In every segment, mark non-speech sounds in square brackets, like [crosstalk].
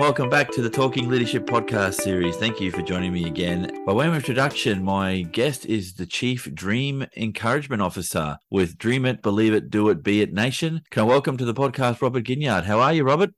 Welcome back to the Talking Leadership podcast series. Thank you for joining me again. By way of introduction, my guest is the Chief Dream Encouragement Officer with Dream It, Believe It, Do It, Be It Nation. Can I welcome to the podcast Robert Ginyard? How are you, Robert?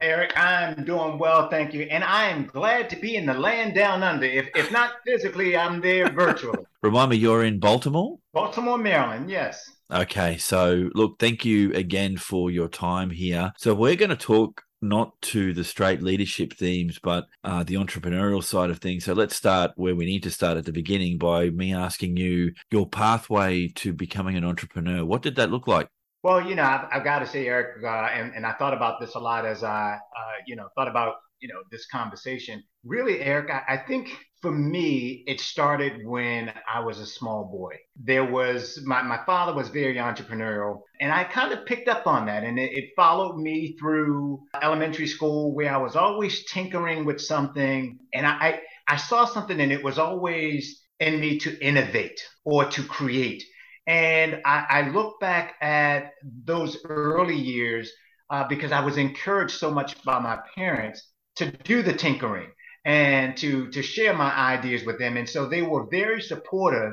Eric, I'm doing well, thank you. And I am glad to be in the land down under. If, if not physically, I'm there virtually. [laughs] Remind me, you're in Baltimore? Baltimore, Maryland, yes. Okay, so look, thank you again for your time here. So we're going to talk not to the straight leadership themes, but uh, the entrepreneurial side of things. So let's start where we need to start at the beginning by me asking you your pathway to becoming an entrepreneur. What did that look like? Well, you know, I've, I've got to say, Eric, uh, and, and I thought about this a lot as I, uh, you know, thought about, you know, this conversation. Really, Eric, I, I think for me, it started when I was a small boy. There was my, my father was very entrepreneurial, and I kind of picked up on that. And it, it, followed me through elementary school where I was always tinkering with something. And I, I, I saw something, and it was always in me to innovate or to create. And I, I look back at those early years uh, because I was encouraged so much by my parents to do the tinkering and to to share my ideas with them. And so they were very supportive.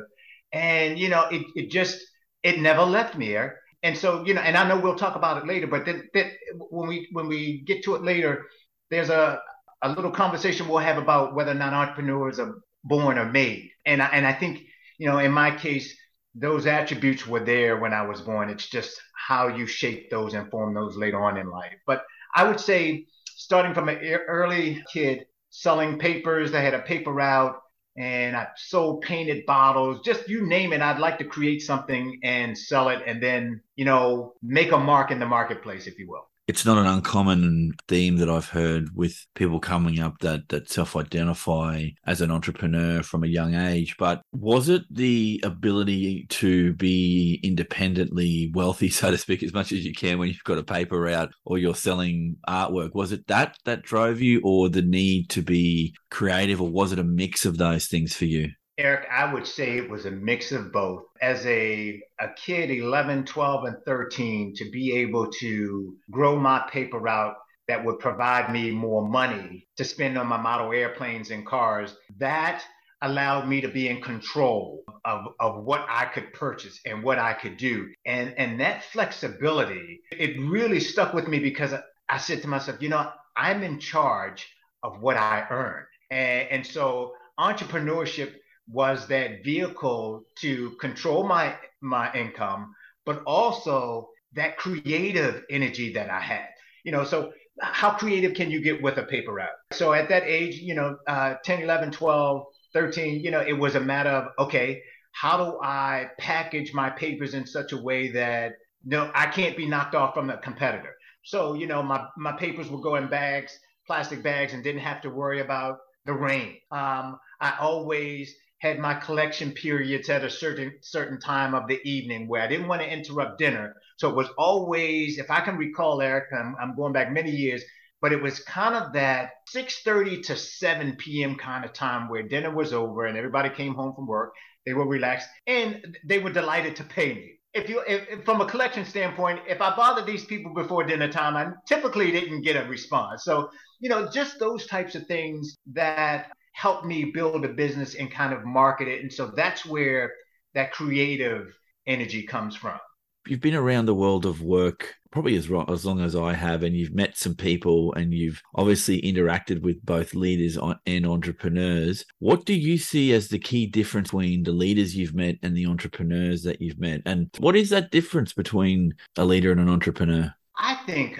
And you know, it, it just it never left me there. And so you know, and I know we'll talk about it later. But then, then when we when we get to it later, there's a a little conversation we'll have about whether or not entrepreneurs are born or made. And I, and I think you know, in my case those attributes were there when I was born. It's just how you shape those and form those later on in life. But I would say, starting from an early kid, selling papers, I had a paper route and I sold painted bottles, just you name it. I'd like to create something and sell it and then, you know, make a mark in the marketplace, if you will it's not an uncommon theme that I've heard with people coming up that that self-identify as an entrepreneur from a young age. But was it the ability to be independently wealthy, [laughs] so to speak, as much as you can when you've got a paper route or you're selling artwork? Was it that that drove you, or the need to be creative, or was it a mix of those things for you? Eric, I would say it was a mix of both. As a, a kid, 11, 12, and 13, to be able to grow my paper route that would provide me more money to spend on my model airplanes and cars, that allowed me to be in control of, of what I could purchase and what I could do. And, and that flexibility, it really stuck with me because I said to myself, you know, I'm in charge of what I earn. And, and so entrepreneurship was that vehicle to control my my income, but also that creative energy that I had. You know, so how creative can you get with a paper route? So at that age, you know, uh, 10, 11, 12, 13, you know, it was a matter of, okay, how do I package my papers in such a way that no, I can't be knocked off from a competitor. So, you know, my, my papers would go in bags, plastic bags, and didn't have to worry about the rain. Um, I always had my collection periods at a certain certain time of the evening where I didn't want to interrupt dinner. So it was always, if I can recall, Eric, I'm, I'm going back many years, but it was kind of that 6:30 to 7 p.m. kind of time where dinner was over and everybody came home from work. They were relaxed and they were delighted to pay me. If you, if, if from a collection standpoint, if I bothered these people before dinner time, I typically didn't get a response. So, you know, just those types of things that helped me build a business and kind of market it. And so that's where that creative energy comes from. You've been around the world of work probably as, as long as I have, and you've met some people and you've obviously interacted with both leaders and entrepreneurs. What do you see as the key difference between the leaders you've met and the entrepreneurs that you've met? And what is that difference between a leader and an entrepreneur? I think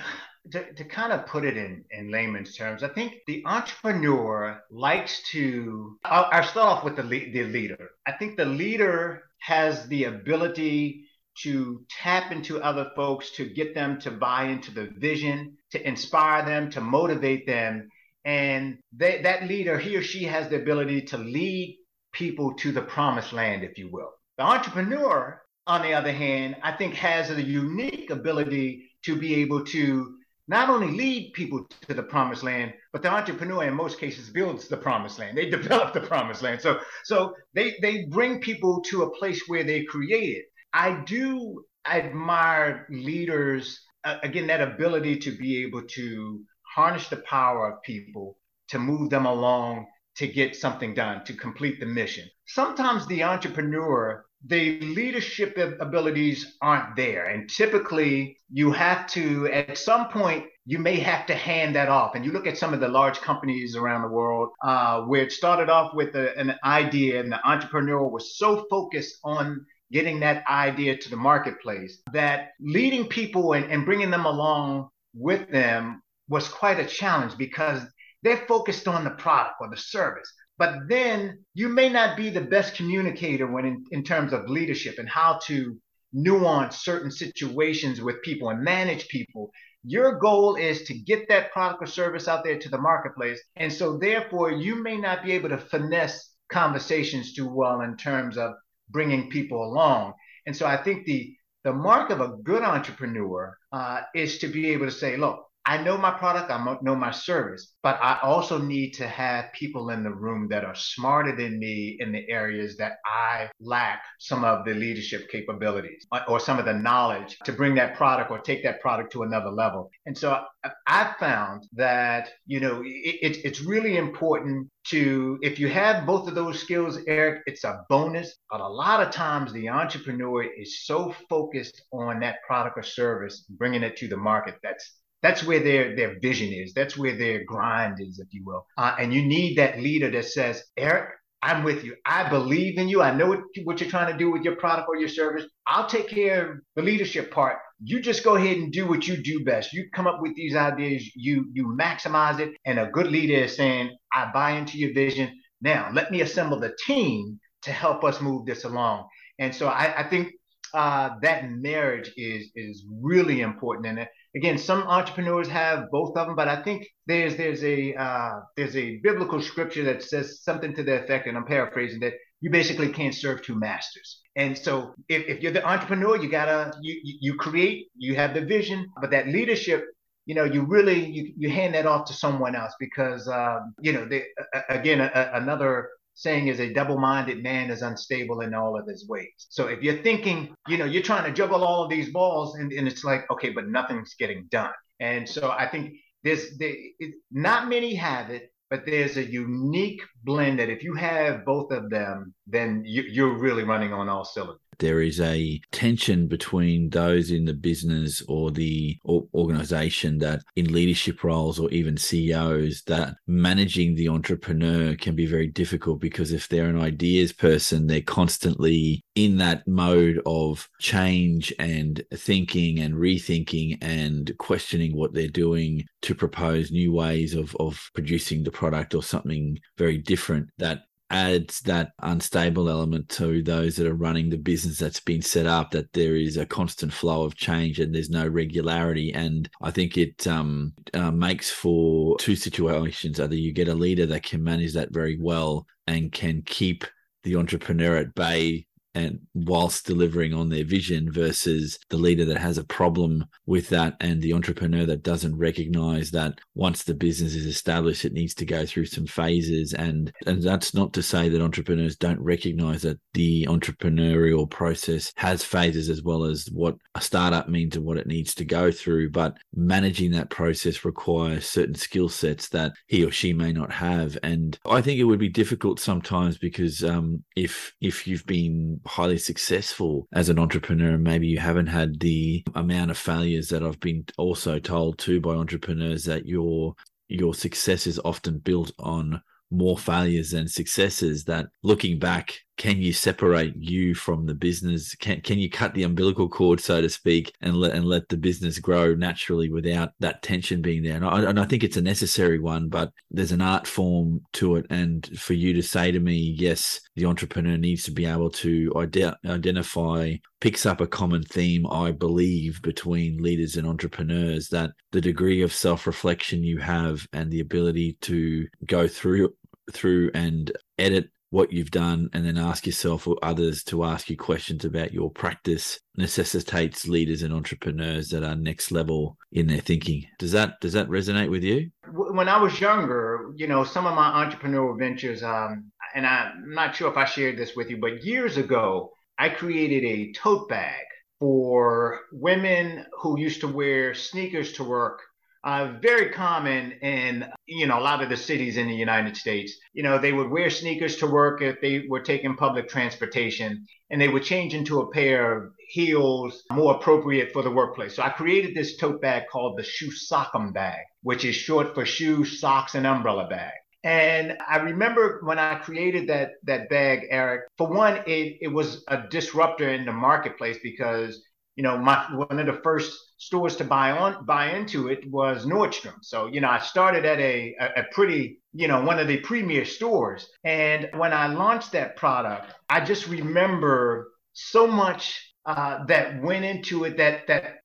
to, to kind of put it in, in layman's terms, I think the entrepreneur likes to, I'll, I'll start off with the, the leader. I think the leader has the ability to tap into other folks, to get them to buy into the vision, to inspire them, to motivate them. And they, that leader, he or she has the ability to lead people to the promised land, if you will. The entrepreneur, on the other hand, I think has a unique ability to be able to not only lead people to the promised land, but the entrepreneur in most cases builds the promised land. They [laughs] develop the promised land. So, so they, they bring people to a place where they create it. I do admire leaders, uh, again, that ability to be able to harness the power of people to move them along to get something done, to complete the mission. Sometimes the entrepreneur, the leadership abilities aren't there. And typically, you have to, at some point, you may have to hand that off. And you look at some of the large companies around the world uh, where it started off with a, an idea, and the entrepreneur was so focused on getting that idea to the marketplace that leading people and, and bringing them along with them was quite a challenge because they're focused on the product or the service. But then you may not be the best communicator when in, in terms of leadership and how to nuance certain situations with people and manage people. Your goal is to get that product or service out there to the marketplace. And so, therefore, you may not be able to finesse conversations too well in terms of bringing people along. And so, I think the the mark of a good entrepreneur uh, is to be able to say, look, I know my product, I know my service, but I also need to have people in the room that are smarter than me in the areas that I lack some of the leadership capabilities uh, or some of the knowledge to bring that product or take that product to another level. And so uh, I found that, you know, it, it's really important to, if you have both of those skills, Eric, it's a bonus. But a lot of times the entrepreneur is so focused on that product or service, bringing it to the market, that's that's where their their vision is. That's where their grind is, if you will. Uh, and you need that leader that says, Eric, I'm with you. I believe in you. I know what, what you're trying to do with your product or your service. I'll take care of the leadership part. You just go ahead and do what you do best. You come up with these ideas, you you maximize it, and a good leader is saying, I buy into your vision. Now let me assemble the team to help us move this along. And so I, I think uh, that marriage is is really important. And again, some entrepreneurs have both of them, but I think there's there's a uh, there's a biblical scripture that says something to the effect, and I'm paraphrasing that you basically can't serve two masters. And so if, if you're the entrepreneur, you gotta you you create, you have the vision, but that leadership you know, you really you, you hand that off to someone else because um, you know, they, again, a, another saying is a double-minded man is unstable in all of his ways. So if you're thinking, you know, you're trying to juggle all of these balls and, and it's like, okay, but nothing's getting done. And so I think there's there, it, not many have it, but there's a unique blend that if you have both of them, then you, you're really running on all cylinders there is a tension between those in the business or the organization that in leadership roles or even CEOs that managing the entrepreneur can be very difficult because if they're an ideas person, they're constantly in that mode of change and thinking and rethinking and questioning what they're doing to propose new ways of, of producing the product or something very different that adds that unstable element to those that are running the business that's been set up that there is a constant flow of change and there's no regularity. And i think it um, uh, makes for two situations. Either you get a leader that can manage that very well and can keep the entrepreneur at bay and whilst delivering on their vision versus the leader that has a problem with that and the entrepreneur that doesn't recognize that once the business is established it needs to go through some phases. And and that's not to say that entrepreneurs don't recognize that the entrepreneurial process has phases as well as what a startup means and what it needs to go through but managing that process requires certain skill sets that he or she may not have. And i think it would be difficult sometimes because um, if if you've been highly successful as an entrepreneur, maybe you haven't had the amount of failures that I've been also told too by entrepreneurs that your your success is often built on more failures than successes that looking back can you separate you from the business? Can can you cut the umbilical cord so to speak and let and let the business grow naturally without that tension being there? And I, and I think it's a necessary one but there's an art form to it. And for you to say to me yes the entrepreneur needs to be able to ide- identify picks up a common theme i believe between leaders and entrepreneurs that the degree of self-reflection you have and the ability to go through through and edit what you've done and then ask yourself or others to ask you questions about your practice necessitates leaders and entrepreneurs that are next level in their thinking. Does that does that resonate with you? When i was younger you know some of my entrepreneurial ventures um, and i'm not sure if i shared this with you but years ago i created a tote bag for women who used to wear sneakers to work uh, very common in you know a lot of the cities in the United States. You know, they would wear sneakers to work if they were taking public transportation, and they would change into a pair of heels more appropriate for the workplace. So I created this tote bag called the Shoe Sockum bag, which is short for shoe, socks, and umbrella bag. And I remember when I created that that bag, Eric. For one, it it was a disruptor in the marketplace because you know my one of the first stores to buy on buy into it was Nordstrom. So you know I started at a a, a pretty you know one of the premier stores, and when I launched that product, I just remember so much uh, that went into it that that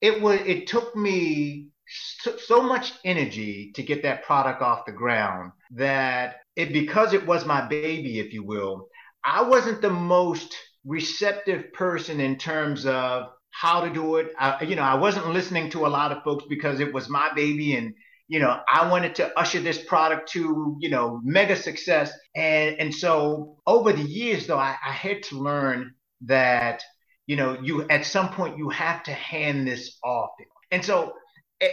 it was it took me so, so much energy to get that product off the ground that it because it was my baby, if you will, I wasn't the most receptive person in terms of how to do it. I, you know, I wasn't listening to a lot of folks because it was my baby and you know, I wanted to usher this product to, you know, mega success. And and so over the years though, I, I had to learn that, you know, you at some point you have to hand this off. And so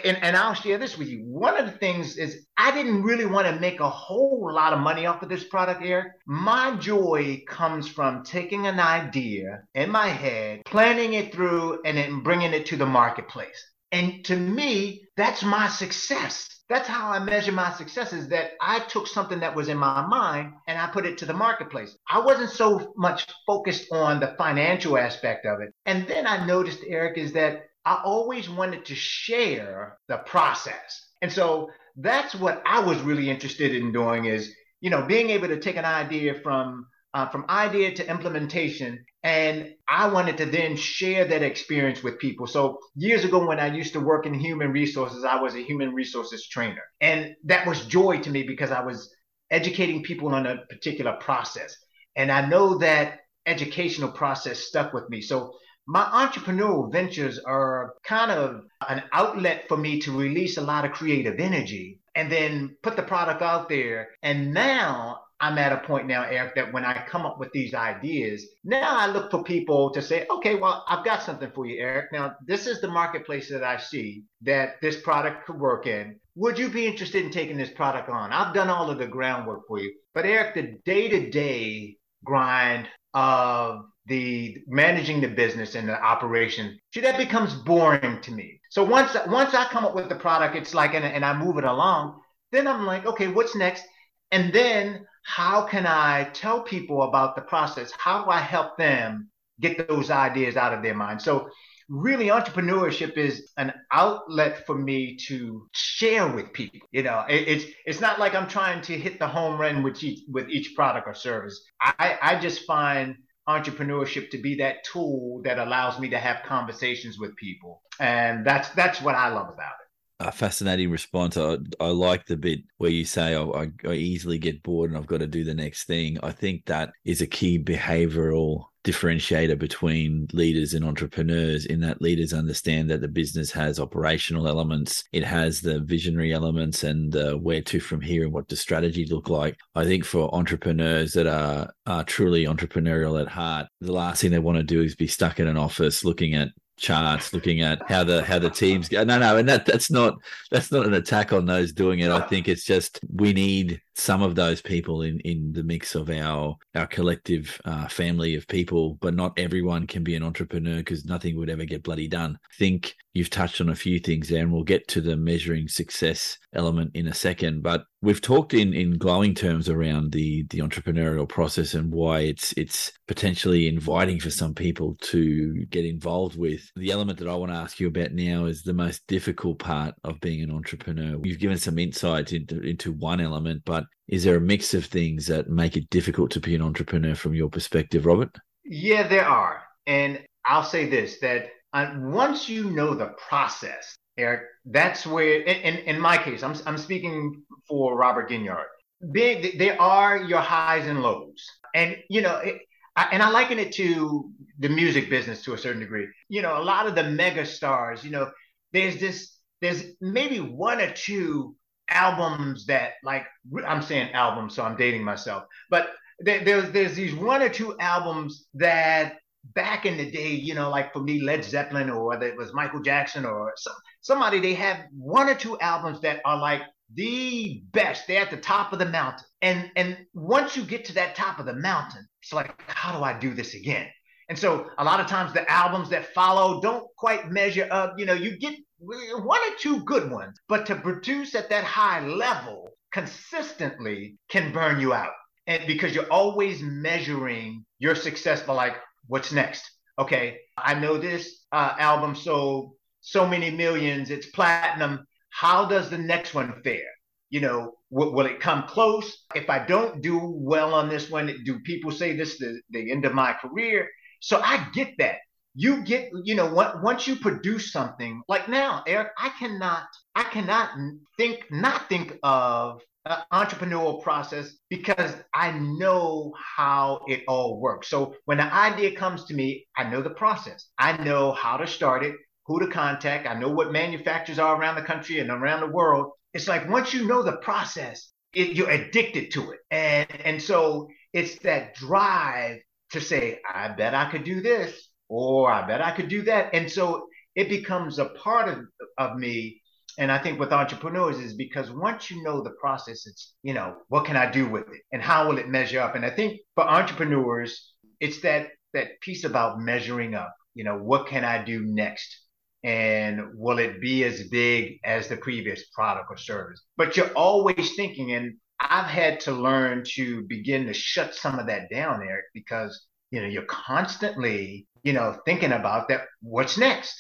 and, and I'll share this with you. One of the things is I didn't really want to make a whole lot of money off of this product, Eric. My joy comes from taking an idea in my head, planning it through, and then bringing it to the marketplace. And to me, that's my success. That's how I measure my success is that I took something that was in my mind and I put it to the marketplace. I wasn't so much focused on the financial aspect of it. And then I noticed, Eric, is that I always wanted to share the process. And so that's what I was really interested in doing is, you know, being able to take an idea from uh, from idea to implementation. And I wanted to then share that experience with people. So years ago, when I used to work in human resources, I was a human resources trainer. And that was joy to me because I was educating people on a particular process. And I know that educational process stuck with me. So my entrepreneurial ventures are kind of an outlet for me to release a lot of creative energy and then put the product out there. And now I'm at a point now, Eric, that when I come up with these ideas, now I look for people to say, okay, well, I've got something for you, Eric. Now, this is the marketplace that I see that this product could work in. Would you be interested in taking this product on? I've done all of the groundwork for you. But, Eric, the day to day grind of the managing the business and the operation, see, that becomes boring to me. So once once I come up with the product, it's like and, and I move it along, then I'm like, okay, what's next? And then how can I tell people about the process? How do I help them get those ideas out of their mind? So really entrepreneurship is an outlet for me to share with people you know it, it's it's not like i'm trying to hit the home run with each with each product or service i i just find entrepreneurship to be that tool that allows me to have conversations with people and that's that's what i love about it a fascinating response. I, I like the bit where you say oh, I, I, easily get bored and I've got to do the next thing. I think that is a key behavioral differentiator between leaders and entrepreneurs in that leaders understand that the business has operational elements it has the visionary elements and uh, where to from here and what does strategy look like. I think for entrepreneurs that are, are truly entrepreneurial at heart the last thing they want to do is be stuck in an office looking at charts, looking at how the how the teams go. No, no, and that that's not that's not an attack on those doing it. I think it's just we need some of those people in in the mix of our our collective uh, family of people, but not everyone can be an entrepreneur because nothing would ever get bloody done. I think you've touched on a few things there, and we'll get to the measuring success element in a second. But we've talked in in glowing terms around the the entrepreneurial process and why it's it's potentially inviting for some people to get involved with. The element that I want to ask you about now is the most difficult part of being an entrepreneur. You've given some insights into into one element, but is there a mix of things that make it difficult to be an entrepreneur from your perspective, Robert? Yeah, there are. And I'll say this that uh, once you know the process, Eric, that's where, in, in my case, I'm, I'm speaking for Robert Ginyard. They, there are your highs and lows. And, you know, it, I, and I liken it to the music business to a certain degree. You know, a lot of the mega stars, you know, there's this, there's maybe one or two albums that like I'm saying albums, so I'm dating myself, but there, there's there's these one or two albums that back in the day, you know, like for me, Led Zeppelin or whether it was Michael Jackson or some, somebody, they have one or two albums that are like the best. They're at the top of the mountain. And and once you get to that top of the mountain, it's like, how do I do this again? And so a lot of times the albums that follow don't quite measure up. You know, you get one or two good ones, but to produce at that high level consistently can burn you out. And because you're always measuring your success by like, what's next? Okay, I know this uh, album sold so many millions, it's platinum. How does the next one fare? You know, w- will it come close? If I don't do well on this one, do people say this is the, the end of my career? So I get that. You get, you know, once you produce something like now, Eric, I cannot, I cannot think, not think of an entrepreneurial process because I know how it all works. So when the idea comes to me, I know the process. I know how to start it, who to contact. I know what manufacturers are around the country and around the world. It's like once you know the process, it, you're addicted to it. And and so it's that drive to say, I bet I could do this, or I bet I could do that. And so it becomes a part of, of me. And I think with entrepreneurs is because once you know the process, it's, you know, what can I do with it and how will it measure up? And I think for entrepreneurs, it's that that piece about measuring up. You know, what can I do next? And will it be as big as the previous product or service? But you're always thinking, and I've had to learn to begin to shut some of that down, Eric, because you know you're constantly you know thinking about that. What's next?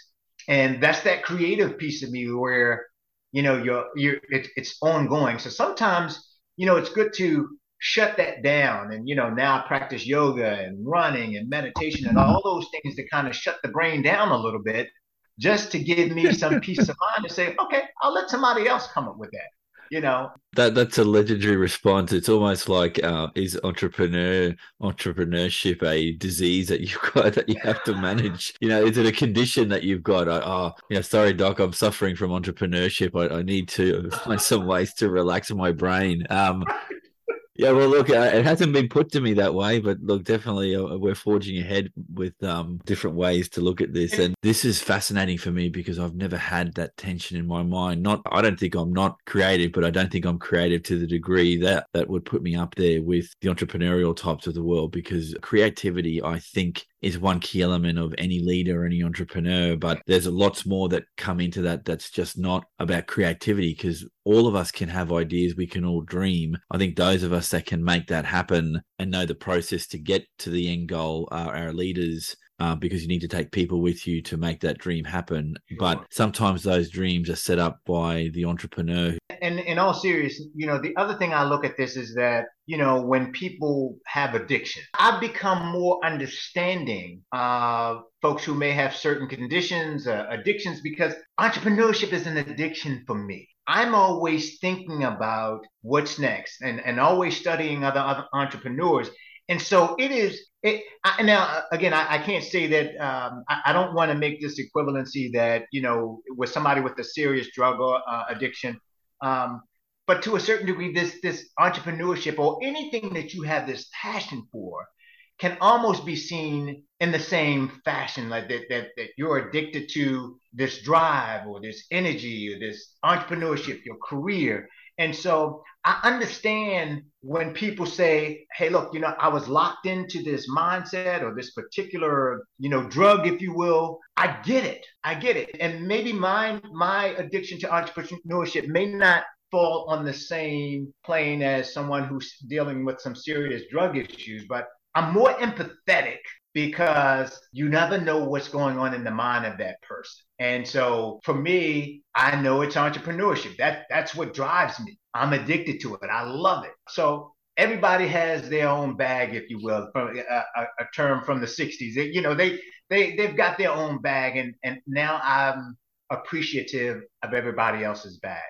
And that's that creative piece of me where you know you're you're it, it's ongoing. So sometimes you know it's good to shut that down. And you know now I practice yoga and running and meditation and all those things to kind of shut the brain down a little bit, just to give me some peace of mind to say, okay, I'll let somebody else come up with that you know? That that's a legendary response. It's almost like uh, is entrepreneur entrepreneurship a disease that you've [laughs] got that you have to manage? You know is it a condition that you've got? Oh you know sorry doc i'm suffering from entrepreneurship. I, I need to find some ways to relax my brain. Um yeah, well, look, uh, it hasn't been put to me that way, but look, definitely uh, we're forging ahead with um, different ways to look at this, and this is fascinating for me because I've never had that tension in my mind. Not, I don't think I'm not creative, but I don't think I'm creative to the degree that that would put me up there with the entrepreneurial types of the world. Because creativity, I think, is one key element of any leader, any entrepreneur. But there's a lots more that come into that that's just not about creativity because all of us can have ideas, we can all dream. I think those of us that can make that happen and know the process to get to the end goal are our leaders uh, because you need to take people with you to make that dream happen. But sometimes those dreams are set up by the entrepreneur. And in all seriousness, you know, the other thing I look at this is that, you know, when people have addiction, I've become more understanding of folks who may have certain conditions, uh, addictions, because entrepreneurship is an addiction for me. I'm always thinking about what's next and, and always studying other, other entrepreneurs. And so it is it, I, now, again, I, I, can't say that um, I, I, don't want to make this equivalency that you know with somebody with a serious drug or uh, addiction, um, but to a certain degree, this this entrepreneurship or anything that you have this passion for can almost be seen in the same fashion, like that that, that you're addicted to this drive or this energy or this entrepreneurship, your career, and so I understand when people say, hey, look, you know, I was locked into this mindset or this particular, you know, drug, if you will. I get it. I get it. And maybe my my addiction to entrepreneurship may not fall on the same plane as someone who's dealing with some serious drug issues, but I'm more empathetic because you never know what's going on in the mind of that person. And so for me, I know it's entrepreneurship. That that's what drives me. I'm addicted to it. I love it. So everybody has their own bag, if you will, from a, a, a term from the '60s. They, you know, they they they've got their own bag, and and now I'm appreciative of everybody else's bag.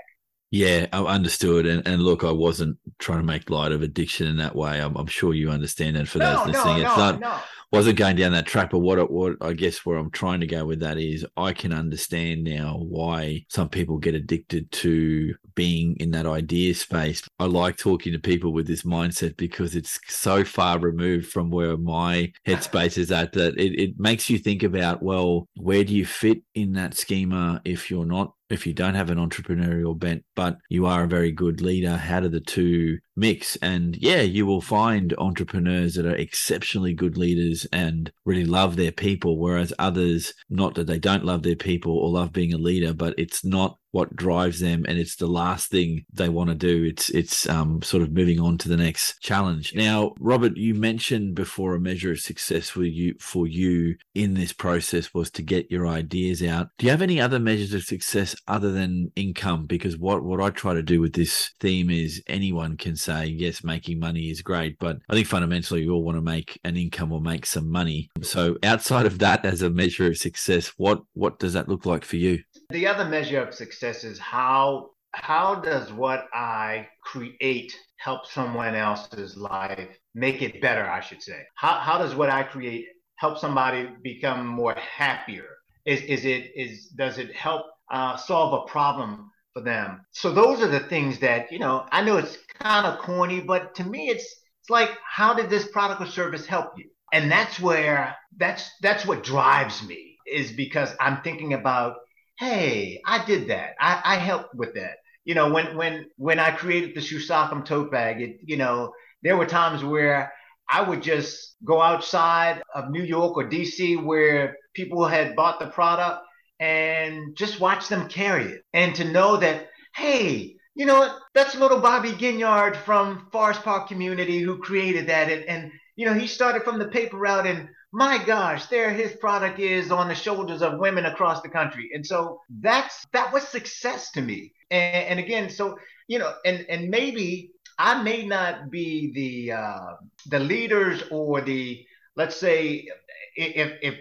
Yeah, I understood. And, and look, I wasn't trying to make light of addiction in that way. I'm, I'm sure you understand that for no, those listening. No, it's no, not wasn't going down that track. But what what I guess where I'm trying to go with that is I can understand now why some people get addicted to being in that idea space. I like talking to people with this mindset because it's so far removed from where my headspace is at that it, it makes you think about well, where do you fit in that schema if you're not if you don't have an entrepreneurial bent, but you are a very good leader, how do the two mix? And yeah, you will find entrepreneurs that are exceptionally good leaders and really love their people, whereas others, not that they don't love their people or love being a leader, but it's not what drives them and it's the last thing they want to do. It's it's um, sort of moving on to the next challenge. Now robert you mentioned before a measure of success for you for you in this process was to get your ideas out. Do you have any other measures of success other than income? Because what what i try to do with this theme is anyone can say yes making money is great but i think fundamentally you all want to make an income or make some money. So outside of that as a measure of success what what does that look like for you the other measure of success is how how does what I create help someone else's life make it better, I should say. How how does what I create help somebody become more happier? Is is it is does it help uh, solve a problem for them? So those are the things that, you know, I know it's kind of corny, but to me it's it's like how did this product or service help you? And that's where that's that's what drives me is because I'm thinking about hey, I did that. I, I helped with that. You know, when when when I created the Shusakam tote bag, it you know, there were times where I would just go outside of New York or DC where people had bought the product and just watch them carry it. And to know that, hey, you know what? That's little Bobby Ginyard from Forest Park Community who created that. And, and, you know, he started from the paper route and my gosh, there his product is on the shoulders of women across the country. And so that's that was success to me. And, and again, so you know, and and maybe I may not be the uh, the leaders or the let's say if if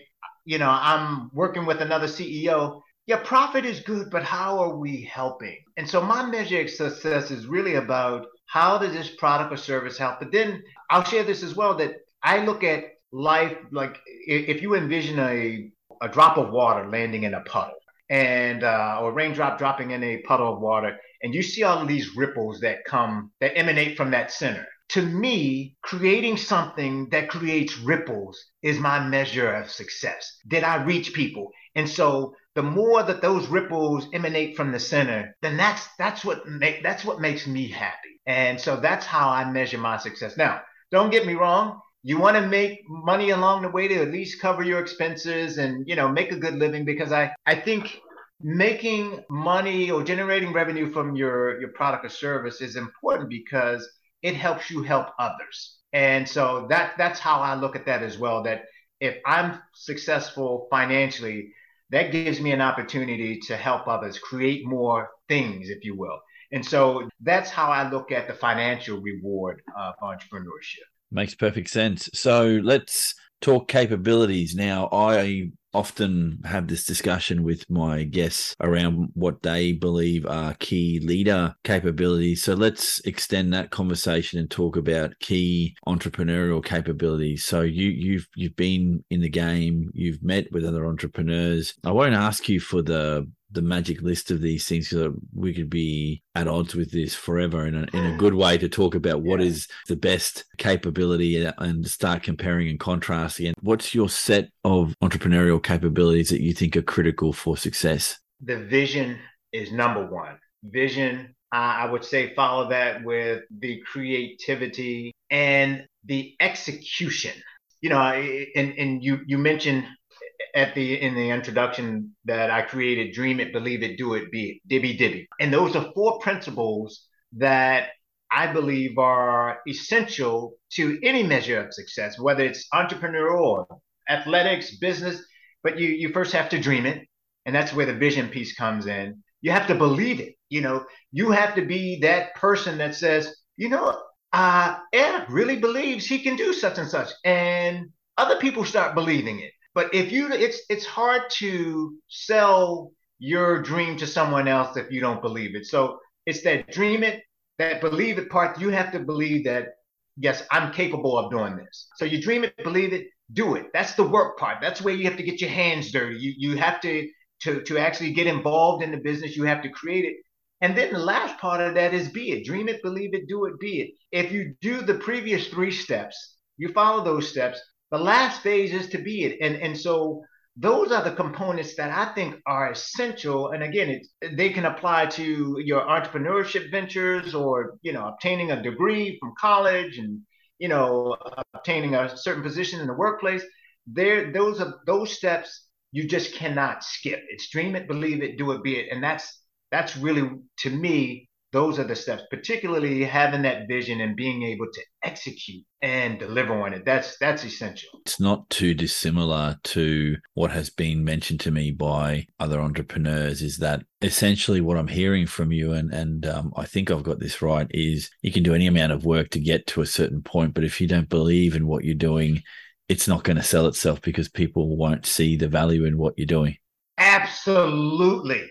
you know I'm working with another CEO. Yeah, profit is good, but how are we helping? And so my measure of success is really about how does this product or service help? But then I'll share this as well that I look at life like if you envision a a drop of water landing in a puddle and uh, or a raindrop dropping in a puddle of water and you see all of these ripples that come that emanate from that center to me creating something that creates ripples is my measure of success did i reach people. And so the more that those ripples emanate from the center then that's that's what make that's what makes me happy. And so that's how i measure my success. Now don't get me wrong you want to make money along the way to at least cover your expenses and you know make a good living because i i think making money or generating revenue from your your product or service is important because it helps you help others. And so that that's how i look at that as well that if i'm successful financially that gives me an opportunity to help others create more things if you will. And so that's how i look at the financial reward of entrepreneurship Makes perfect sense. So let's talk capabilities. Now, I often have this discussion with my guests around what they believe are key leader capabilities. So let's extend that conversation and talk about key entrepreneurial capabilities. So you you've you've been in the game, you've met with other entrepreneurs. I won't ask you for the the magic list of these things so we could be at odds with this forever in a, in a good way to talk about what yeah. is the best capability and start comparing and contrasting. And what's your set of entrepreneurial capabilities that you think are critical for success? The vision is number one. Vision, uh, I would say, follow that with the creativity and the execution. You know, and, and you you mentioned at the in the introduction that I created dream it, believe it, do it, be it, dibby dibby. And those are four principles that I believe are essential to any measure of success, whether it's entrepreneurial athletics, business. But you you first have to dream it, and that's where the vision piece comes in. You have to believe it. You know, you have to be that person that says, you know, uh, Ed really believes he can do such and such, and other people start believing it. But if you, it's it's hard to sell your dream to someone else if you don't believe it. So it's that dream it, that believe it part. You have to believe that yes, I'm capable of doing this. So you dream it, believe it, do it. That's the work part. That's where you have to get your hands dirty. You you have to to to actually get involved in the business. You have to create it. And then the last part of that is be it. Dream it, believe it, do it, be it. If you do the previous three steps, you follow those steps, the last phase is to be it. And and so those are the components that I think are essential. And again, they can apply to your entrepreneurship ventures or, you know, obtaining a degree from college and, you know, obtaining a certain position in the workplace. There, those are those steps you just cannot skip. It's dream it, believe it, do it, be it. And that's that's really to me those are the steps particularly having that vision and being able to execute and deliver on it. That's that's essential. It's not too dissimilar to what has been mentioned to me by other entrepreneurs is that essentially what i'm hearing from you and and um, i think i've got this right is you can do any amount of work to get to a certain point but if you don't believe in what you're doing it's not going to sell itself because people won't see the value in what you're doing. Absolutely.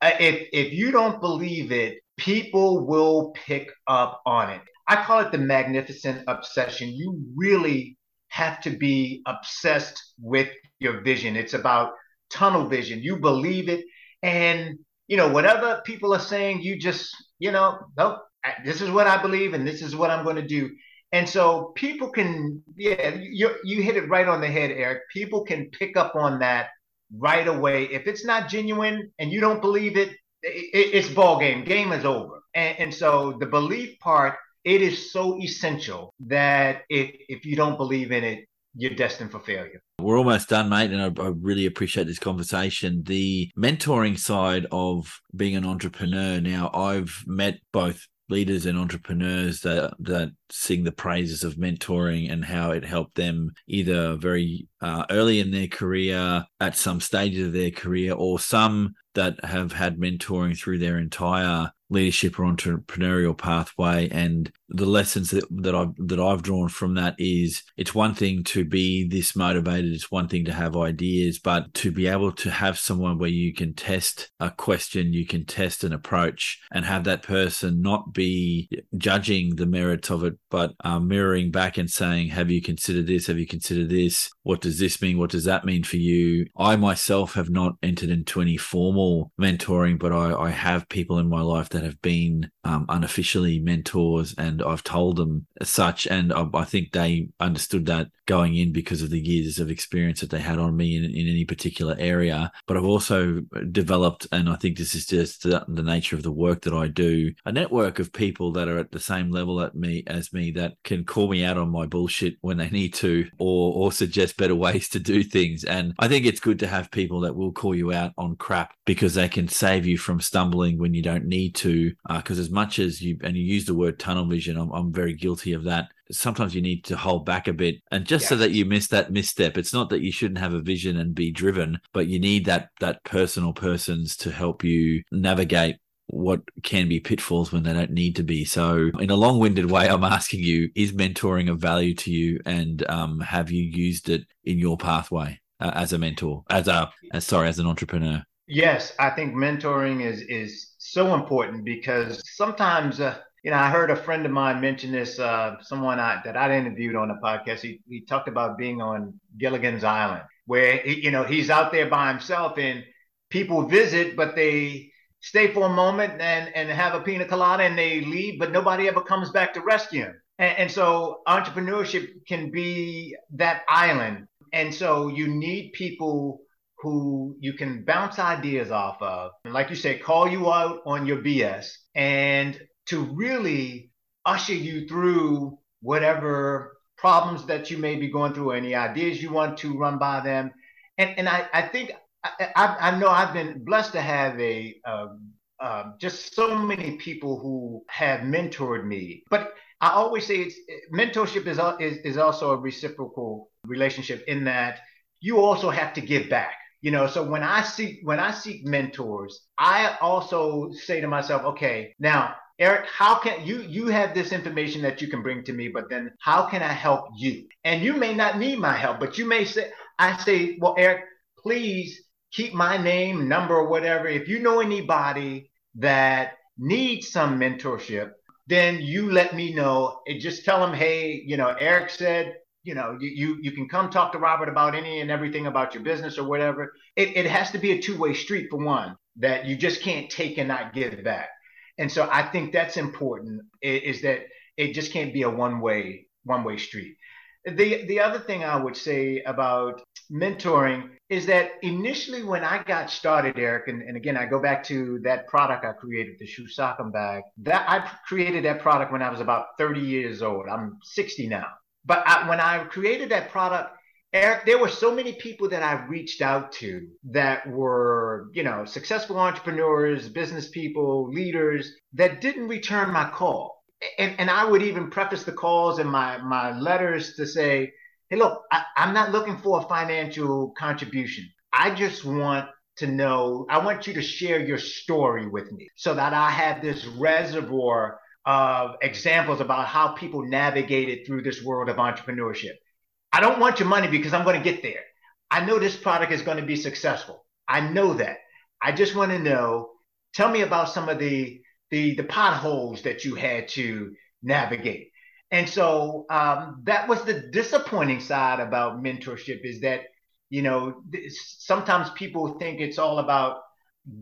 Uh, if if you don't believe it people will pick up on it. I call it the magnificent obsession. You really have to be obsessed with your vision. It's about tunnel vision. You believe it. And, you know, whatever people are saying, you just, you know, nope, this is what I believe and this is what I'm going to do. And so people can, yeah, you, you hit it right on the head, Eric. People can pick up on that right away. If it's not genuine and you don't believe it, it, it's ball game. Game is over. And, and so the belief part, it is so essential that if if you don't believe in it, you're destined for failure. We're almost done, mate, and I, I, really appreciate this conversation. The mentoring side of being an entrepreneur. Now, I've met both leaders and entrepreneurs that that sing the praises of mentoring and how it helped them either very uh, early in their career, at some stages of their career, or some that have had mentoring through their entire leadership or entrepreneurial pathway and the lessons that, that I've that I've drawn from that is it's one thing to be this motivated, it's one thing to have ideas, but to be able to have someone where you can test a question, you can test an approach, and have that person not be judging the merits of it, but um, mirroring back and saying, "Have you considered this? Have you considered this? What does this mean? What does that mean for you?" I myself have not entered into any formal mentoring, but I, I have people in my life that have been um, unofficially mentors and I've told them such, and I, I, think they understood that going in because of the years of experience that they had on me in, in any particular area. But I've also developed, and I think this is just the, nature of the work that I do, a network of people that are at the same level at me as me that can call me out on my bullshit when they need to, or or suggest better ways to do things. And I think it's good to have people that will call you out on crap because they can save you from stumbling when you don't need to. Because uh, as much as you and you use the word tunnel vision. I'm, I'm very guilty of that. Sometimes you need to hold back a bit, and just yes. so that you miss that misstep. It's not that you shouldn't have a vision and be driven, but you need that that personal persons to help you navigate what can be pitfalls when they don't need to be. So, in a long winded way, I'm asking you: Is mentoring of value to you, and um, have you used it in your pathway uh, as a mentor, as a as, sorry, as an entrepreneur? Yes, I think mentoring is is so important because sometimes uh, you know, I heard a friend of mine mention this. Uh, someone I, that I interviewed on the podcast. He he talked about being on Gilligan's Island, where he, you know he's out there by himself, and people visit, but they stay for a moment and and have a pina colada, and they leave, but nobody ever comes back to rescue him. And, and so entrepreneurship can be that island, and so you need people who you can bounce ideas off of. And like you say, call you out on your BS and to really usher you through whatever problems that you may be going through, any ideas you want to run by them. And, and I, I think I, I, know I've been blessed to have a um, uh, just so many people who have mentored me. But I always say it's mentorship is, is is also a reciprocal relationship in that you also have to give back. You know, so when I seek when I seek mentors, I also say to myself, okay, now Eric, how can you you have this information that you can bring to me, but then how can I help you? And you may not need my help, but you may say, I say, well, Eric, please keep my name, number, or whatever. If you know anybody that needs some mentorship, then you let me know and just tell them, hey, you know, Eric said you know, you, you, can come talk to Robert about any and everything about your business or whatever. It, it has to be a two way street for one, that you just can't take and not give back. And so I think that's important is that it just can't be a one way, one way street. The, the other thing I would say about mentoring is that initially when I got started, Eric, and, and again, I go back to that product I created, the Shusakam bag, that I created that product when I was about 30 years old. I'm 60 now. But I, when I created that product, Eric, there were so many people that I reached out to that were, you know, successful entrepreneurs, business people, leaders that didn't return my call. And, and I would even preface the calls and my, my letters to say, hey, look, I, I'm not looking for a financial contribution. I just want to know, I want you to share your story with me so that I have this reservoir of examples about how people navigated through this world of entrepreneurship. I don't want your money because I'm going to get there. I know this product is going to be successful. I know that. I just want to know. Tell me about some of the the the potholes that you had to navigate. And so um, that was the disappointing side about mentorship is that you know sometimes people think it's all about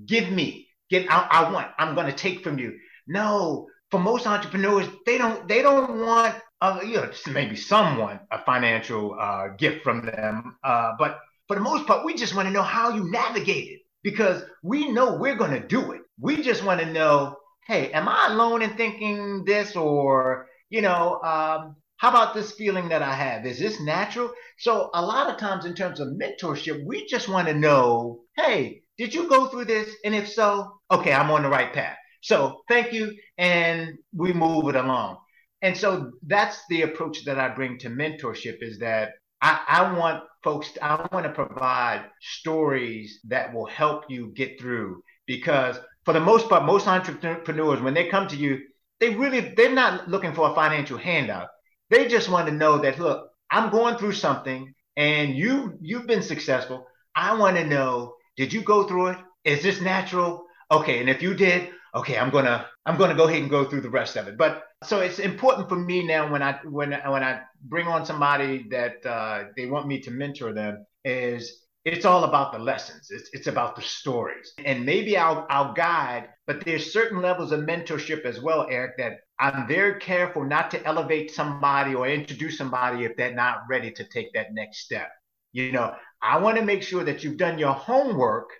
give me, give I, I want, I'm going to take from you. No, for most entrepreneurs, they don't they don't want uh, you know maybe someone a financial uh, gift from them, uh, but for the most part, we just want to know how you navigate it because we know we're going to do it. We just want to know, hey, am I alone in thinking this, or you know, um, how about this feeling that I have? Is this natural? So a lot of times, in terms of mentorship, we just want to know, hey, did you go through this? And if so, okay, I'm on the right path. So thank you, and we move it along. And so that's the approach that I bring to mentorship is that I, I want folks, I want to provide stories that will help you get through because for the most part, most entrepreneurs, when they come to you, they really, they're not looking for a financial handout. They just want to know that, look, I'm going through something and you, you've been successful. I want to know, did you go through it? Is this natural? Okay. And if you did, okay, I'm gonna I'm gonna go ahead and go through the rest of it. But so it's important for me now when I when when I bring on somebody that uh, they want me to mentor them is it's all about the lessons. It's it's about the stories, and maybe I'll I'll guide. But there's certain levels of mentorship as well, Eric, that I'm very careful not to elevate somebody or introduce somebody if they're not ready to take that next step. You know, I want to make sure that you've done your homework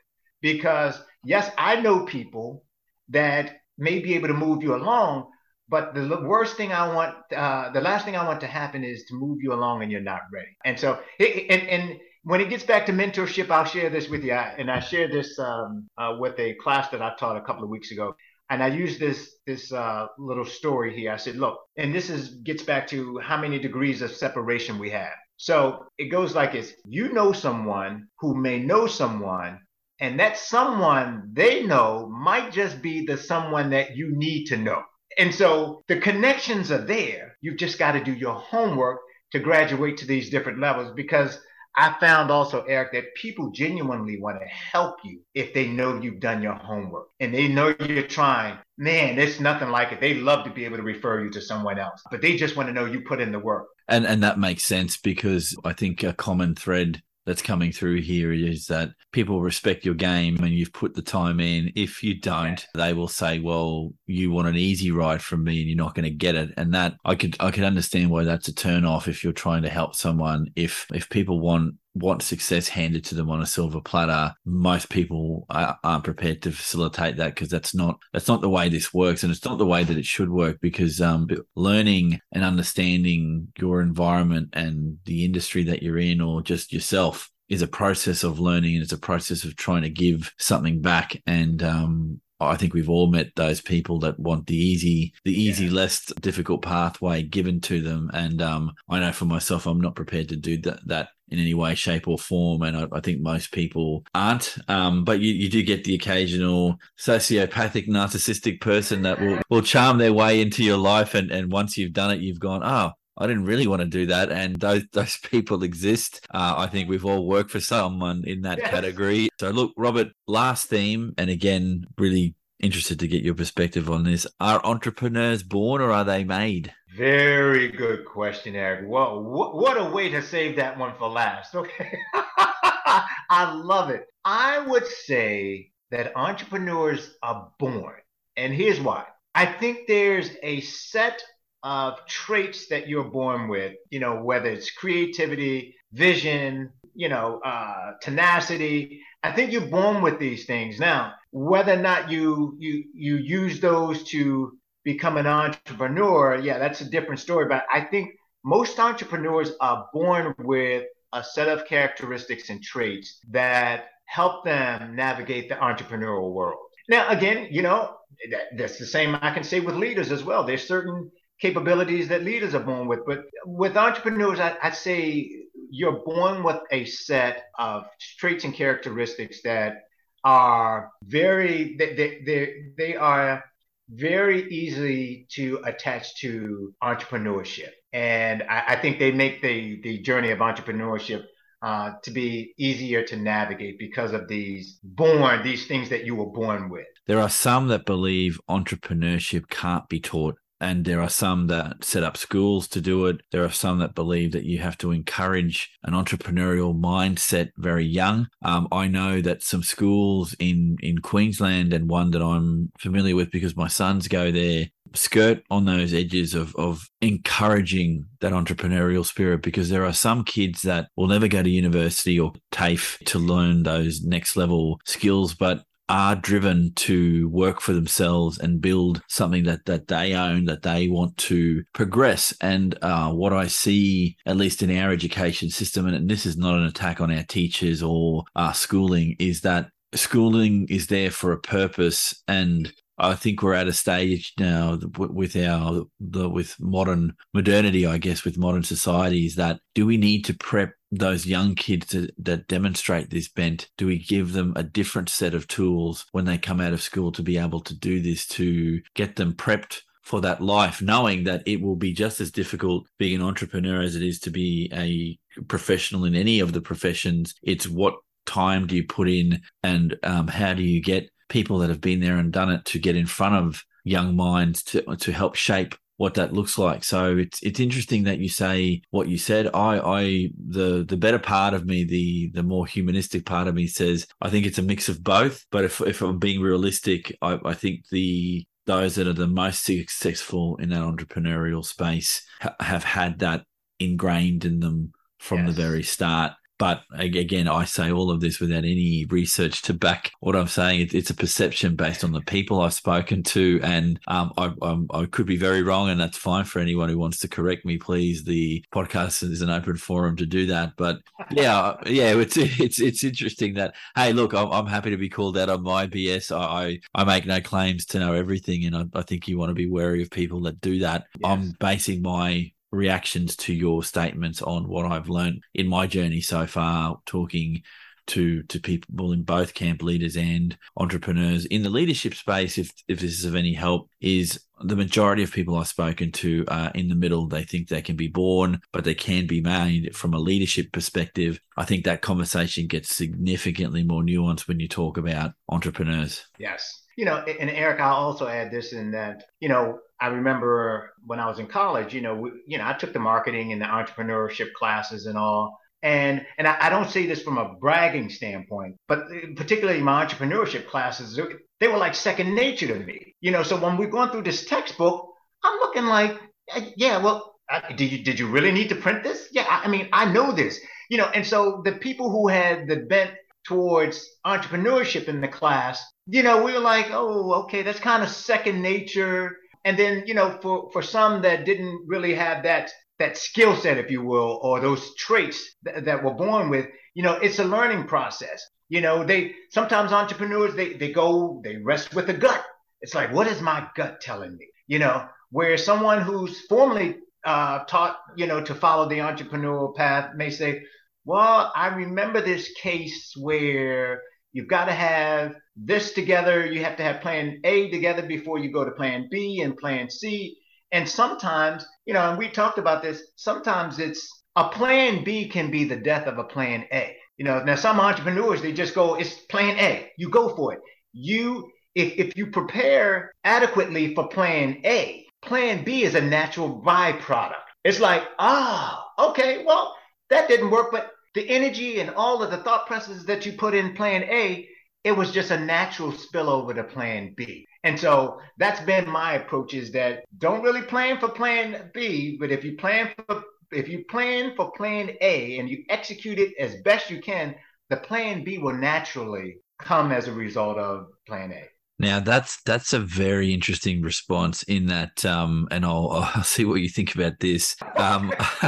because yes, I know people that may be able to move you along. But the worst thing I want, uh, the last thing I want to happen is to move you along and you're not ready. And so, and, and when it gets back to mentorship, I'll share this with you. And I shared this um, uh, with a class that I taught a couple of weeks ago. And I used this this uh, little story here. I said, look, and this is gets back to how many degrees of separation we have. So it goes like this: you know someone who may know someone and that someone they know might just be the someone that you need to know. And so the connections are there. You've just got to do your homework to graduate to these different levels because I found also, Eric, that people genuinely want to help you if they know you've done your homework and they know you're trying. Man, it's nothing like it. They love to be able to refer you to someone else, but they just want to know you put in the work. And and that makes sense because I think a common thread that's coming through here is that people respect your game and you've put the time in. If you don't, they will say, "Well, you want an easy ride from me, and you're not going to get it." And that I could I could understand why that's a turn off if you're trying to help someone. If if people want want success handed to them on a silver platter, most people aren't prepared to facilitate that because that's not that's not the way this works, and it's not the way that it should work. Because um, learning and understanding your environment and the industry that you're in, or just yourself, is a process of learning and it's a process of trying to give something back. And um, I think we've all met those people that want the easy, the easy, yeah. less difficult pathway given to them. And um, I know for myself, I'm not prepared to do that, that in any way, shape, or form. And I, I think most people aren't. Um, but you, you do get the occasional sociopathic, narcissistic person that will, will charm their way into your life. And, and once you've done it, you've gone, oh, I didn't really want to do that, and those those [laughs] people exist. Uh, I think we've all worked for someone in that yes. category. So, look, Robert, last theme, and again, really interested to get your perspective on this. Are entrepreneurs born or are they made? Very good question, Eric. Well, what a way to save that one for last. Okay. [laughs] I love it. I would say that entrepreneurs are born. And here's why. I think there's a set of traits that you're born with, you know, whether it's creativity, vision, you know, uh, tenacity. I think you're born with these things. Now, whether or not you you you use those to become an entrepreneur, yeah, that's a different story. But I think most entrepreneurs are born with a set of characteristics and traits that help them navigate the entrepreneurial world. Now, again, you know, that, that's the same I can say with leaders as well. There's certain capabilities that leaders are born with, but with entrepreneurs, I, I'd say you're born with a set of traits and characteristics that are very they, they, they, they are very easy to attach to entrepreneurship. And I, I think they make the, the journey of entrepreneurship uh, to be easier to navigate because of these born, these things that you were born with. There are some that believe entrepreneurship can't be taught and there are some that set up schools to do it. There are some that believe that you have to encourage an entrepreneurial mindset very young. Um, I know that some schools in in Queensland and one that I'm familiar with because my sons go there skirt on those edges of of encouraging that entrepreneurial spirit because there are some kids that will never go to university or TAFE to learn those next level skills, but are driven to work for themselves and build something that that they own that they want to progress. And uh, what i see at least in our education system and this is not an attack on our teachers or our schooling is that schooling is there for a purpose. And I think we're at a stage now with our the, with modern modernity, I guess, with modern societies that do we need to prep those young kids to, that demonstrate this bent? Do we give them a different set of tools when they come out of school to be able to do this to get them prepped for that life, knowing that it will be just as difficult being an entrepreneur as it is to be a professional in any of the professions. It's what time do you put in and um, how do you get people that have been there and done it to get in front of young minds to to help shape what that looks like. So it's it's interesting that you say what you said. I I the the better part of me, the the more humanistic part of me says I think it's a mix of both. But if if I'm being realistic, I, I think the those that are the most successful in that entrepreneurial space ha- have had that ingrained in them from yes. the very start. But again, I say all of this without any research to back what I'm saying. It's a perception based on the people I've spoken to, and um, I, I, could be very wrong, and that's fine for anyone who wants to correct me. Please, the podcast is an open forum to do that. But yeah, [laughs] yeah, it's it's it's interesting that hey, look, I'm, I'm happy to be called out on my BS. I I, make no claims to know everything, and I, I think you want to be wary of people that do that. Yes. I'm basing my reactions to your statements on what I've learned in my journey so far, talking to to people in both camp leaders and entrepreneurs in the leadership space if if this is of any help is the majority of people I've spoken to are in the middle. They think they can be born, but they can be made from a leadership perspective. I think that conversation gets significantly more nuanced when you talk about entrepreneurs. Yes. You know, and Eric, I'll also add this in that, you know, I remember when I was in college, you know, we, you know, I took the marketing and the entrepreneurship classes and all. And and I, I don't say this from a bragging standpoint, but uh, particularly my entrepreneurship classes, they were like second nature to me. You know, so when we're going through this textbook, I'm looking like, uh, yeah, well, did you did you really need to print this? Yeah, I, I mean, I know this. You know, and so the people who had the bent towards entrepreneurship in the class, you know, we were like, oh, okay, that's kind of second nature and then, you know, for, for some that didn't really have that that skill set, if you will, or those traits th- that we're born with, you know, it's a learning process. You know, they sometimes entrepreneurs they they go they rest with the gut. It's like, what is my gut telling me? You know, where someone who's formerly uh, taught, you know, to follow the entrepreneurial path may say, well, I remember this case where You've got to have this together. You have to have plan A together before you go to plan B and plan C. And sometimes, you know, and we talked about this, sometimes it's a plan B can be the death of a plan A. You know, now some entrepreneurs, they just go, it's plan A. You go for it. You, if, if you prepare adequately for plan A, plan B is a natural byproduct. It's like, ah, okay, well, that didn't work, but the energy and all of the thought processes that you put in plan A, it was just a natural spillover to plan B. And so that's been my approach is that don't really plan for plan B, but if you plan for if you plan for plan A and you execute it as best you can, the plan B will naturally come as a result of plan A. Now that's that's a very interesting response in that, um, and I'll, [laughs] I'll, see what you think about this. Um, [laughs]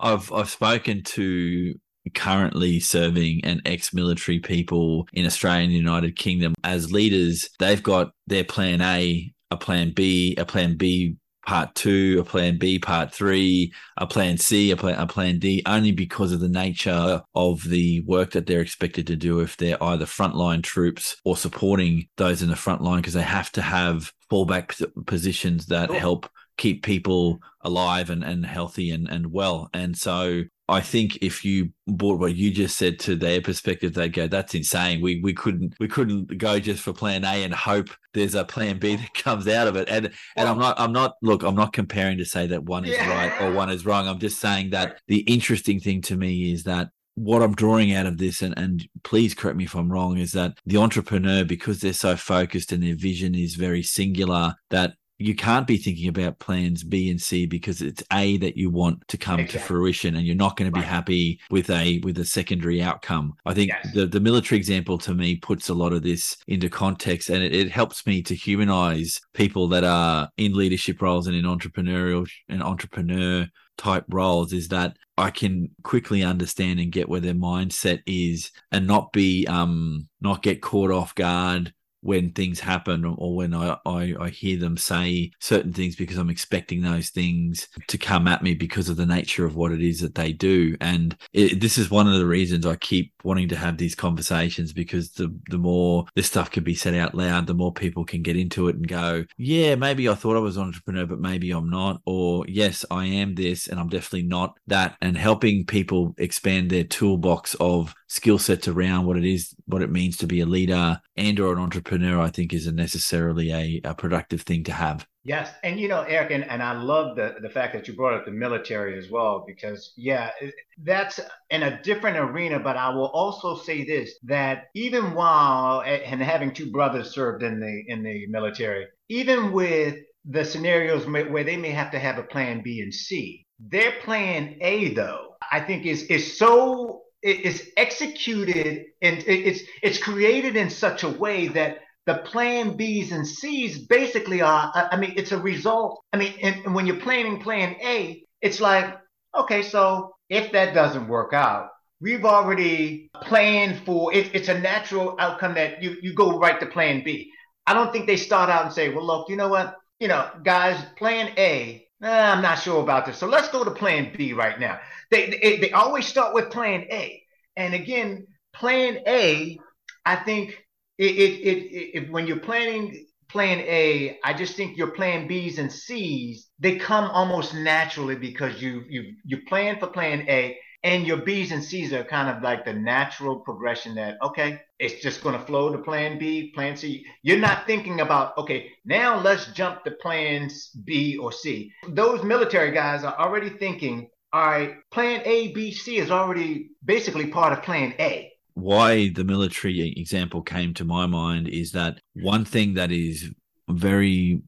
I've I've spoken to currently serving and ex-military people in Australia and the United Kingdom as leaders. They've got their plan A, a plan B, a plan B part two, a plan B, part three, a plan C, a plan, a plan D, only because of the nature of the work that they're expected to do if they're either frontline troops or supporting those in the front line, because they have to have fallback positions that help keep people alive and, and healthy and, and well. And so I think if you brought what you just said to their perspective, they'd go, "That's insane. We we couldn't we couldn't go just for Plan A and hope there's a Plan B that comes out of it." And and I'm not I'm not look I'm not comparing to say that one is yeah. right or one is wrong. I'm just saying that the interesting thing to me is that what I'm drawing out of this, and, and please correct me if I'm wrong, is that the entrepreneur, because they're so focused and their vision is very singular, that you can't be thinking about plans B and C because it's A that you want to come exactly. to fruition and you're not going to be right. happy with a with a secondary outcome. I think yes. the, the military example to me puts a lot of this into context and it, it helps me to humanize people that are in leadership roles and in entrepreneurial and entrepreneur type roles is that I can quickly understand and get where their mindset is and not be um not get caught off guard when things happen or when I, I, I, hear them say certain things because I'm expecting those things to come at me because of the nature of what it is that they do. And it, this is one of the reasons I keep wanting to have these conversations because the, the more this stuff can be said out loud, the more people can get into it and go, yeah, maybe I thought I was an entrepreneur, but maybe I'm not. Or yes, I am this and I'm definitely not that. And helping people expand their toolbox of skill sets around what it is, what it means to be a leader and or an entrepreneur, I think is a necessarily a, a productive thing to have. Yes. And you know, Eric, and, and I love the, the fact that you brought up the military as well, because yeah, that's in a different arena. But I will also say this that even while and having two brothers served in the in the military, even with the scenarios where they may have to have a plan B and C, their plan A though, I think is is so it's executed and it's it's created in such a way that the plan B's and C's basically are I mean it's a result. I mean and, when you're planning plan A, it's like okay, so if that doesn't work out, we've already planned for it, it's a natural outcome that you you go right to plan B. I don't think they start out and say, well, look, you know what, you know, guys, plan A. Eh, I'm not sure about this, so let's go to plan B right now. They, they, they always start with plan A. And again, plan A, I think it, it, it, it, when you're planning plan A, I just think your plan B's and C's, they come almost naturally because you you you plan for plan A and your B's and C's are kind of like the natural progression that okay, it's just going to flow to plan B, plan C. You're not thinking about okay, now let's jump to plans B or C. Those military guys are already thinking all right, plan A, B, C is already basically part of plan A. Why the military example came to my mind is that one thing that is very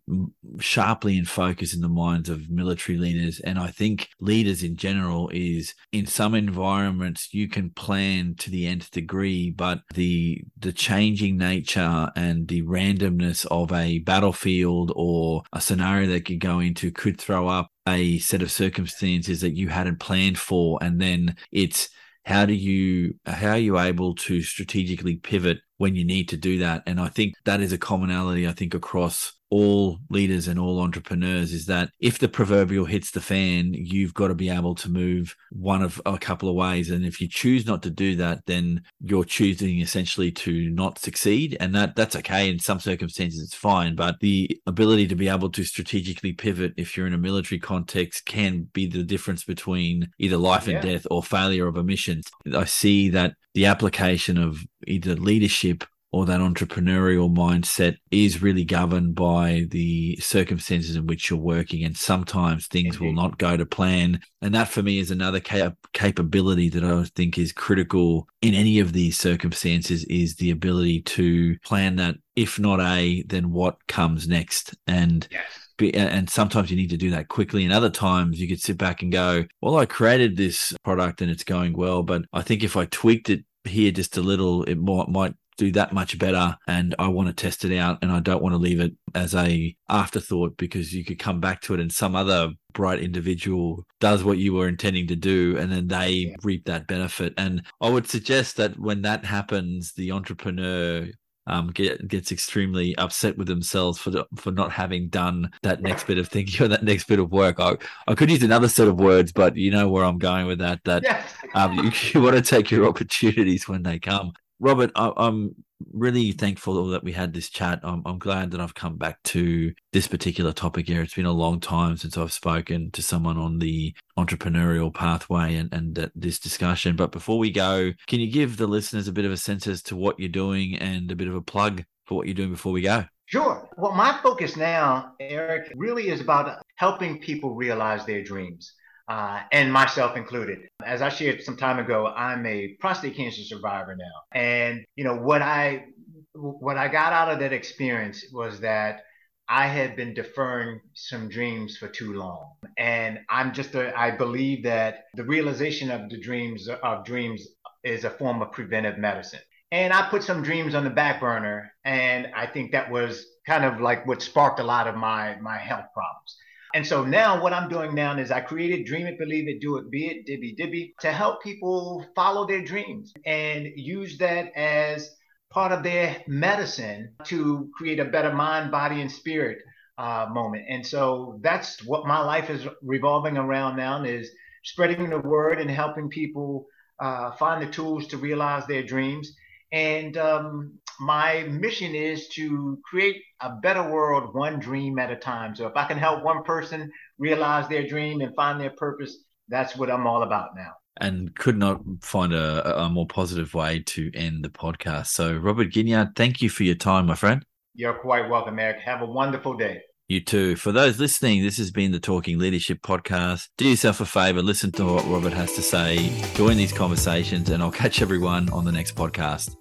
sharply in focus in the minds of military leaders. And i think leaders in general is in some environments you can plan to the nth degree but the the changing nature and the randomness of a battlefield or a scenario that could go into could throw up a set of circumstances that you hadn't planned for. And then it's how do you how are you able to strategically pivot when you need to do that? And i think that is a commonality i think across all leaders and all entrepreneurs is that if the proverbial hits the fan, you've got to be able to move one of a couple of ways. And if you choose not to do that, then you're choosing essentially to not succeed. And that that's okay. In some circumstances, it's fine. But the ability to be able to strategically pivot if you're in a military context can be the difference between either life yeah. and death or failure of a mission. I see that the application of either leadership or that entrepreneurial mindset is really governed by the circumstances in which you're working. And sometimes things will not go to plan. And that for me is another cap- capability that I think is critical in any of these circumstances is the ability to plan that if not A, then what comes next. And yes and sometimes you need to do that quickly and other times you could sit back and go well i created this product and it's going well but i think if i tweaked it here just a little it might, might do that much better and I want to test it out and I don't want to leave it as a afterthought because you could come back to it and some other bright individual does what you were intending to do and then they yeah. reap that benefit and I would suggest that when that happens the entrepreneur um, get, gets extremely upset with themselves for the, for not having done that next bit of thinking [laughs] or that next bit of work. I, I could use another set of words, but you know where I'm going with that. That yes. um, you, [laughs] you want to take your opportunities when they come. Robert, I, am really thankful that we had this chat. I'm, I'm, glad that I've come back to this particular topic here. It's been a long time since I've spoken to someone on the entrepreneurial pathway and, and this discussion. But before we go, can you give the listeners a bit of a sense as to what you're doing and a bit of a plug for what you're doing before we go? Sure. Well, my focus now, Eric, really is about helping people realize their dreams uh, and myself included. As I shared some time ago, I'm a prostate cancer survivor now, and you know what I what I got out of that experience was that I had been deferring some dreams for too long, and I'm just a, I believe that the realization of the dreams of dreams is a form of preventive medicine. And I put some dreams on the back burner, and I think that was kind of like what sparked a lot of my my health problems. And so now what I'm doing now is I created Dream It, Believe It, Do It, Be It, Dibby Dibby to help people follow their dreams and use that as part of their medicine to create a better mind, body, and spirit uh, moment. And so that's what my life is revolving around now is spreading the word and helping people uh, find the tools to realize their dreams. And um, my mission is to create a better world one dream at a time. So if I can help one person realize their dream and find their purpose, that's what I'm all about now. And could not find a, a more positive way to end the podcast. So, Robert Ginyard, thank you for your time, my friend. You're quite welcome, Eric. Have a wonderful day. You too. For those listening, this has been the Talking Leadership podcast. Do yourself a favor, listen to what Robert has to say, join these conversations, and I'll catch everyone on the next podcast.